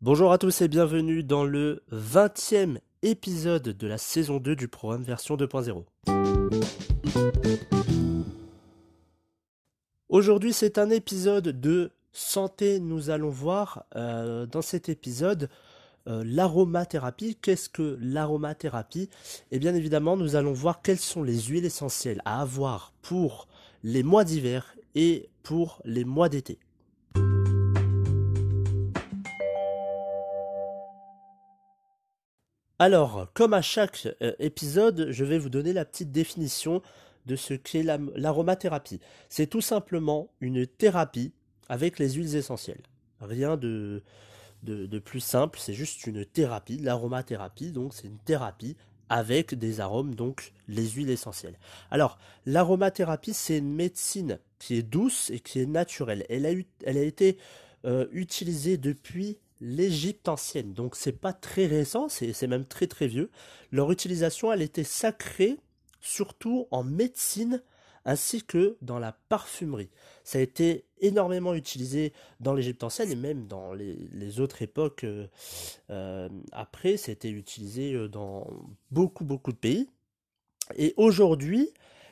Bonjour à tous et bienvenue dans le 20e épisode de la saison 2 du programme version 2.0. Aujourd'hui c'est un épisode de santé. Nous allons voir euh, dans cet épisode euh, l'aromathérapie. Qu'est-ce que l'aromathérapie? Et bien évidemment nous allons voir quelles sont les huiles essentielles à avoir pour les mois d'hiver et pour les mois d'été. Alors, comme à chaque euh, épisode, je vais vous donner la petite définition de ce qu'est l'aromathérapie. C'est tout simplement une thérapie avec les huiles essentielles. Rien de, plus simple, c'est juste une thérapie, l'aromathérapie, donc c'est une thérapie avec des arômes, donc les huiles essentielles. Alors, l'aromathérapie, c'est une médecine qui est douce et qui est naturelle. Elle a, elle a été euh, utilisée depuis l'Égypte ancienne. Donc c'est pas très récent, c'est même très très vieux. Leur utilisation, elle était sacrée surtout en médecine ainsi que dans la parfumerie. Ça a été énormément utilisé dans l'Égypte ancienne et même dans les, autres époques euh, euh, après, été utilisé euh, dans beaucoup beaucoup de pays. Et aujourd'hui,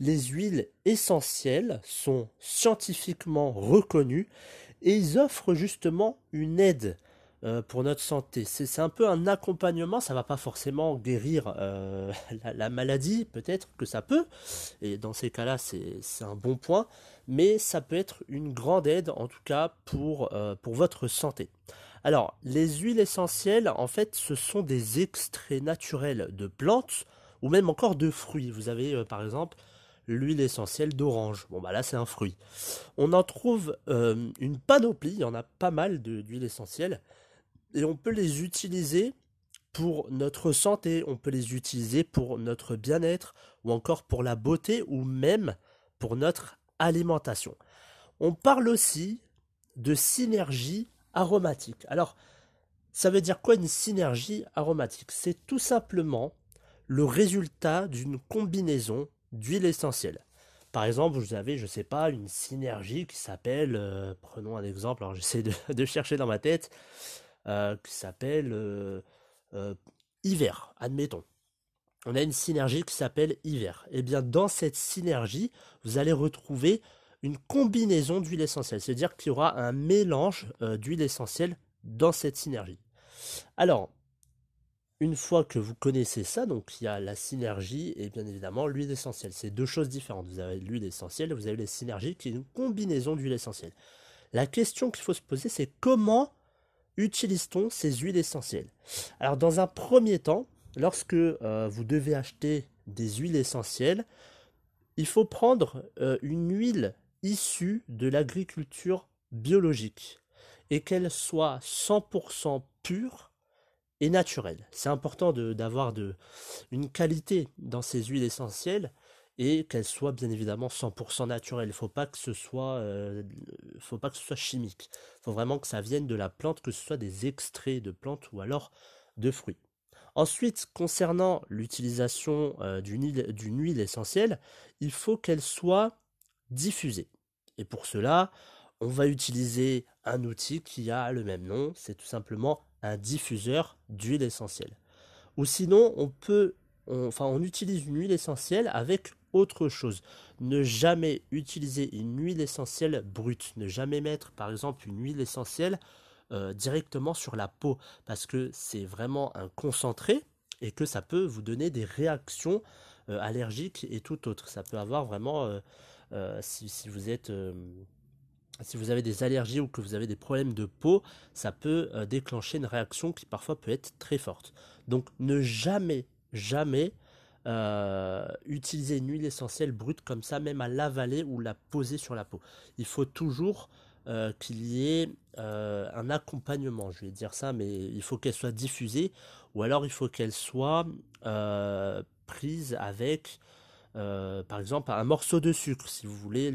les huiles essentielles sont scientifiquement reconnues et ils offrent justement une aide euh, pour notre santé. C'est un peu un accompagnement, ça va pas forcément guérir euh, la, maladie, peut-être que ça peut, et dans ces cas-là c'est un bon point, mais ça peut être une grande aide en tout cas pour, euh, pour votre santé. Alors, les huiles essentielles, en fait, ce sont des extraits naturels de plantes ou même encore de fruits. Vous avez par exemple l'huile essentielle d'orange. Bon bah là c'est un fruit. On en trouve une panoplie, il y en a pas mal d'huiles essentielles et on peut les utiliser pour notre santé, on peut les utiliser pour notre bien-être ou encore pour la beauté ou même pour notre alimentation. On parle aussi de synergie aromatique. Alors, ça veut dire quoi une synergie aromatique? C'est tout simplement le résultat d'une combinaison d'huiles essentielles. Par exemple, vous avez, je sais pas, une synergie qui s'appelle, euh, prenons un exemple, alors j'essaie de, chercher dans ma tête, qui s'appelle euh, euh, hiver, admettons. On a une synergie qui s'appelle hiver. Et eh bien dans cette synergie, vous allez retrouver une combinaison d'huile essentielle, c'est-à-dire qu'il y aura un mélange d'huile essentielle dans cette synergie. Alors, une fois que vous connaissez ça, donc il y a la synergie et bien évidemment l'huile essentielle. C'est deux choses différentes. Vous avez l'huile essentielle, vous avez la synergie qui est une combinaison d'huile essentielle. La question qu'il faut se poser, c'est comment utilise-t-on ces huiles essentielles? Alors dans un premier temps, lorsque euh, vous devez acheter des huiles essentielles, il faut prendre euh, une huile issue de l'agriculture biologique et qu'elle soit 100% pure et naturelle. C'est important d'avoir une qualité dans ces huiles essentielles et qu'elle soit bien évidemment 100% naturelle. Faut pas que ce soit, euh, faut pas que ce soit chimique. Il faut vraiment que ça vienne de la plante, que ce soit des extraits de plantes ou alors de fruits. Ensuite, concernant l'utilisation euh, d'une huile essentielle, il faut qu'elle soit diffusée. Et pour cela, on va utiliser un outil qui a le même nom, c'est tout simplement un diffuseur d'huile essentielle. Ou sinon, on peut, enfin, on utilise une huile essentielle avec autre chose. Ne jamais utiliser une huile essentielle brute. Ne jamais mettre par exemple une huile essentielle euh, directement sur la peau parce que c'est vraiment un concentré et que ça peut vous donner des réactions euh, allergiques et tout autre. Ça peut avoir vraiment, euh, si, vous êtes... si vous avez des allergies ou que vous avez des problèmes de peau, ça peut déclencher une réaction qui parfois peut être très forte. Donc ne jamais, jamais euh, utiliser une huile essentielle brute comme ça, même à l'avaler ou la poser sur la peau. Il faut toujours euh, qu'il y ait euh, un accompagnement, je vais dire ça, mais il faut qu'elle soit diffusée ou alors il faut qu'elle soit prise avec euh, par exemple un morceau de sucre si vous voulez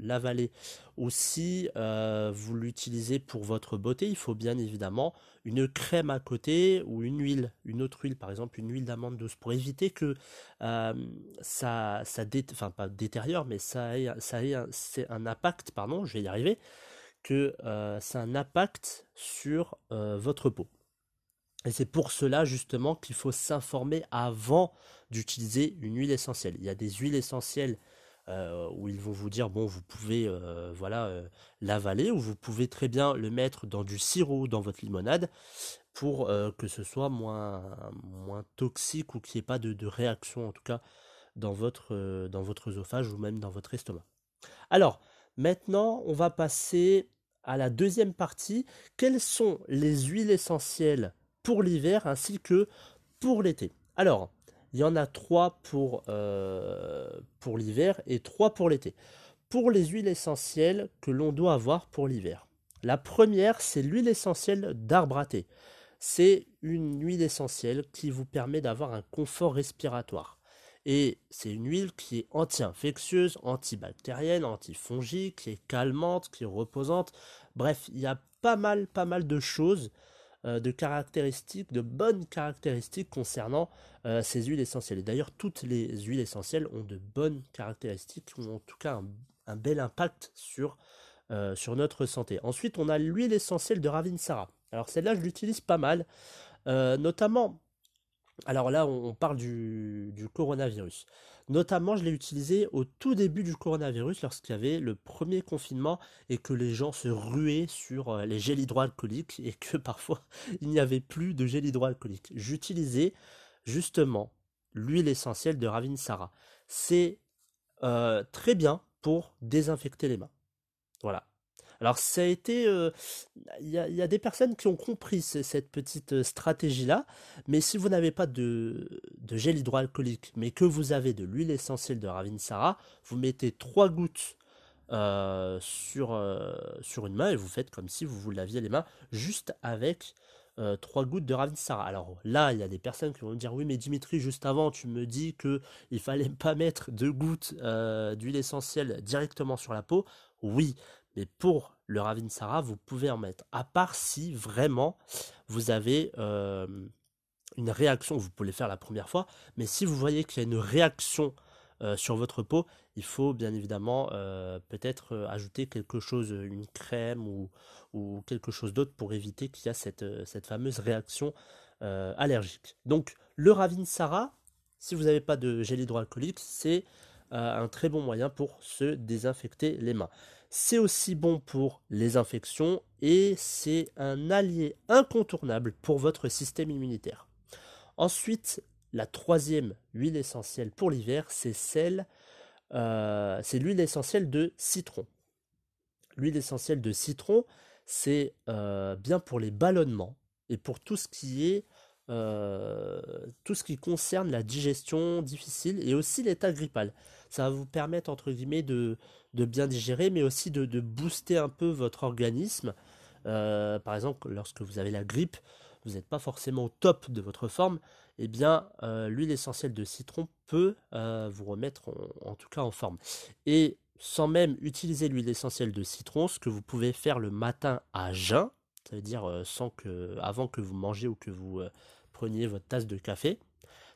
l'avaler. Ou si euh, vous l'utilisez pour votre beauté, il faut bien évidemment une crème à côté ou une huile, une autre huile, par exemple une huile d'amande douce, pour éviter que euh, ça, détériore, mais ça ait, ça ait un, impact, pardon, je vais y arriver, que a un impact sur votre peau. Et c'est pour cela justement qu'il faut s'informer avant d'utiliser une huile essentielle. Il y a des huiles essentielles euh, où ils vont vous dire bon vous pouvez euh, voilà euh, l'avaler ou vous pouvez très bien le mettre dans du sirop dans votre limonade pour que ce soit moins moins toxique ou qu'il n'y ait pas de, de, réaction en tout cas dans votre dans votre œsophage ou même dans votre estomac. Alors maintenant on va passer à la deuxième partie. Quelles sont les huiles essentielles pour l'hiver ainsi que pour l'été. Alors, il y en a trois pour, euh, pour l'hiver et trois pour l'été. Pour les huiles essentielles que l'on doit avoir pour l'hiver. La première, c'est l'huile essentielle d'arbre à thé. C'est une huile essentielle qui vous permet d'avoir un confort respiratoire. Et c'est une huile qui est anti-infectieuse, antibactérienne, antifongique, qui est calmante, qui est reposante. Bref, il y a pas mal, pas mal de choses euh, de caractéristiques, de bonnes caractéristiques concernant euh, ces huiles essentielles. D'ailleurs, toutes les huiles essentielles ont de bonnes caractéristiques, ont en tout cas un, bel impact sur, euh, sur notre santé. Ensuite, on a l'huile essentielle de Ravinsara. Alors celle-là, je l'utilise pas mal, notamment alors là, on parle du, coronavirus. Notamment, je l'ai utilisé au tout début du coronavirus, lorsqu'il y avait le premier confinement et que les gens se ruaient sur euh, les gels hydroalcooliques et que parfois il n'y avait plus de gel hydroalcoolique. J'utilisais justement l'huile essentielle de Ravinsara. C'est euh, très bien pour désinfecter les mains. Voilà. Alors ça a été, euh, il y, a des personnes qui ont compris cette petite euh, stratégie-là, mais si vous n'avez pas de, gel hydroalcoolique, mais que vous avez de l'huile essentielle de Ravinsara, vous mettez trois gouttes euh, sur, une main et vous faites comme si vous vous laviez les mains juste avec trois gouttes de Ravinsara. Alors là, il y a des personnes qui vont me dire oui, mais Dimitri, juste avant, tu me dis que il fallait pas mettre deux gouttes d'huile essentielle directement sur la peau. Oui, mais pour le Ravinsara, vous pouvez en mettre. À part si vraiment vous avez une réaction, vous pouvez le faire la première fois, mais si vous voyez qu'il y a une réaction sur votre peau, il faut bien évidemment peut-être ajouter quelque chose, une crème ou, ou quelque chose d'autre pour éviter qu'il y ait cette, cette fameuse réaction allergique. Donc le Ravinsara, si vous n'avez pas de gel hydroalcoolique, c'est un très bon moyen pour se désinfecter les mains. C'est aussi bon pour les infections et c'est un allié incontournable pour votre système immunitaire. Ensuite, la troisième huile essentielle pour l'hiver, c'est celle, euh, c'est l'huile essentielle de citron. L'huile essentielle de citron, c'est euh, bien pour les ballonnements et pour tout ce qui est euh, tout ce qui concerne la digestion difficile et aussi l'état grippal. Ça va vous permettre entre guillemets de, bien digérer, mais aussi de, booster un peu votre organisme. Euh, par exemple, lorsque vous avez la grippe, vous n'êtes pas forcément au top de votre forme, eh bien, euh, l'huile essentielle de citron peut vous remettre en, tout cas en forme. Et sans même utiliser l'huile essentielle de citron, ce que vous pouvez faire le matin à jeun, c'est-à-dire euh, sans que, avant que vous mangez ou que vous preniez votre tasse de café,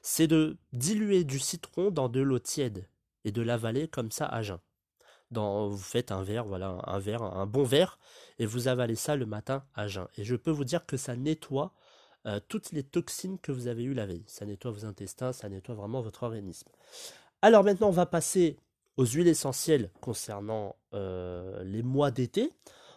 c'est de diluer du citron dans de l'eau tiède et de l'avaler comme ça à jeun. Dans, vous faites un verre, voilà, un verre, un bon verre, et vous avalez ça le matin à jeun. Et je peux vous dire que ça nettoie euh, toutes les toxines que vous avez eues la veille. Ça nettoie vos intestins, ça nettoie vraiment votre organisme. Alors maintenant, on va passer aux huiles essentielles concernant les mois d'été.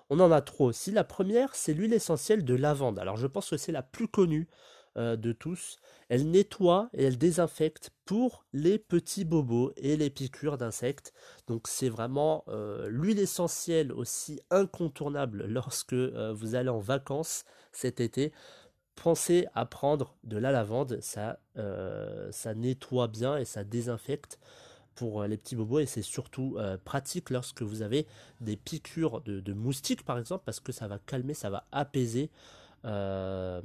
On en a trois aussi. La première, c'est l'huile essentielle de lavande. Alors je pense que c'est la plus connue euh, de tous. Elle nettoie et elle désinfecte pour les petits bobos et les piqûres d'insectes. Donc c'est vraiment euh, l'huile essentielle aussi incontournable lorsque euh, vous allez en vacances cet été. Pensez à prendre de la lavande, ça, ça nettoie bien et ça désinfecte pour euh, les petits bobos et c'est surtout euh, pratique lorsque vous avez des piqûres de, moustiques par exemple parce que ça va calmer, ça va apaiser euh,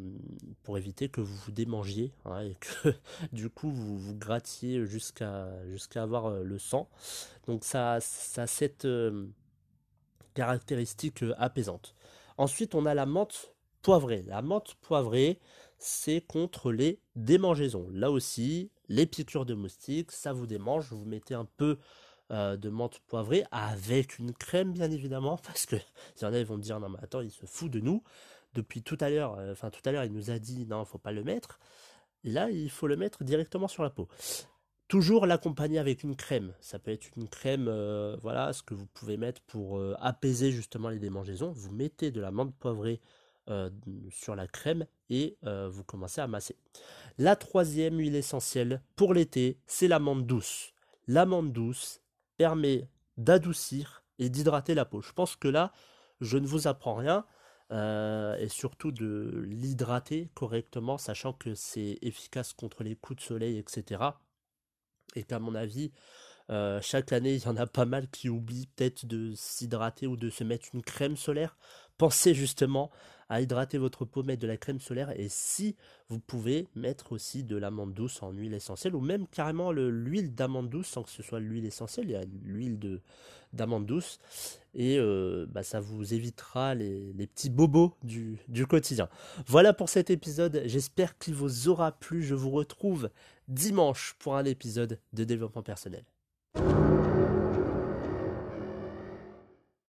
pour éviter que vous vous démangiez hein, et que du coup vous vous grattiez jusqu'à jusqu'à avoir le sang. Donc ça, ça a cette caractéristique apaisante. Ensuite on a la menthe poivrée. La menthe poivrée c'est contre les démangeaisons. Là aussi, les piqûres de moustiques, ça vous démange, vous mettez un peu euh, de menthe poivrée avec une crème bien évidemment parce que y en a ils vont me dire non mais attends il se fout de nous depuis tout à l'heure euh, enfin tout à l'heure il nous a dit non faut pas le mettre. Et là il faut le mettre directement sur la peau. Toujours l'accompagner avec une crème. Ça peut être une crème euh, voilà ce que vous pouvez mettre pour apaiser justement les démangeaisons. Vous mettez de la menthe poivrée sur la crème et vous commencez à masser. La troisième huile essentielle pour l'été c'est l'amande douce. L'amande douce permet d'adoucir et d'hydrater la peau. Je pense que là, je ne vous apprends rien. Euh, et surtout de l'hydrater correctement, sachant que c'est efficace contre les coups de soleil, etc. Et qu'à mon avis, euh, chaque année, il y en a pas mal qui oublient peut-être de s'hydrater ou de se mettre une crème solaire. Pensez justement à hydrater votre peau, mettre de la crème solaire et si vous pouvez mettre aussi de l'amande douce en huile essentielle ou même carrément l'huile d'amande douce sans que ce soit l'huile essentielle, il y a l'huile d'amande douce et euh, bah, ça vous évitera les, petits bobos du, du quotidien. Voilà pour cet épisode, j'espère qu'il vous aura plu, je vous retrouve dimanche pour un épisode de développement personnel.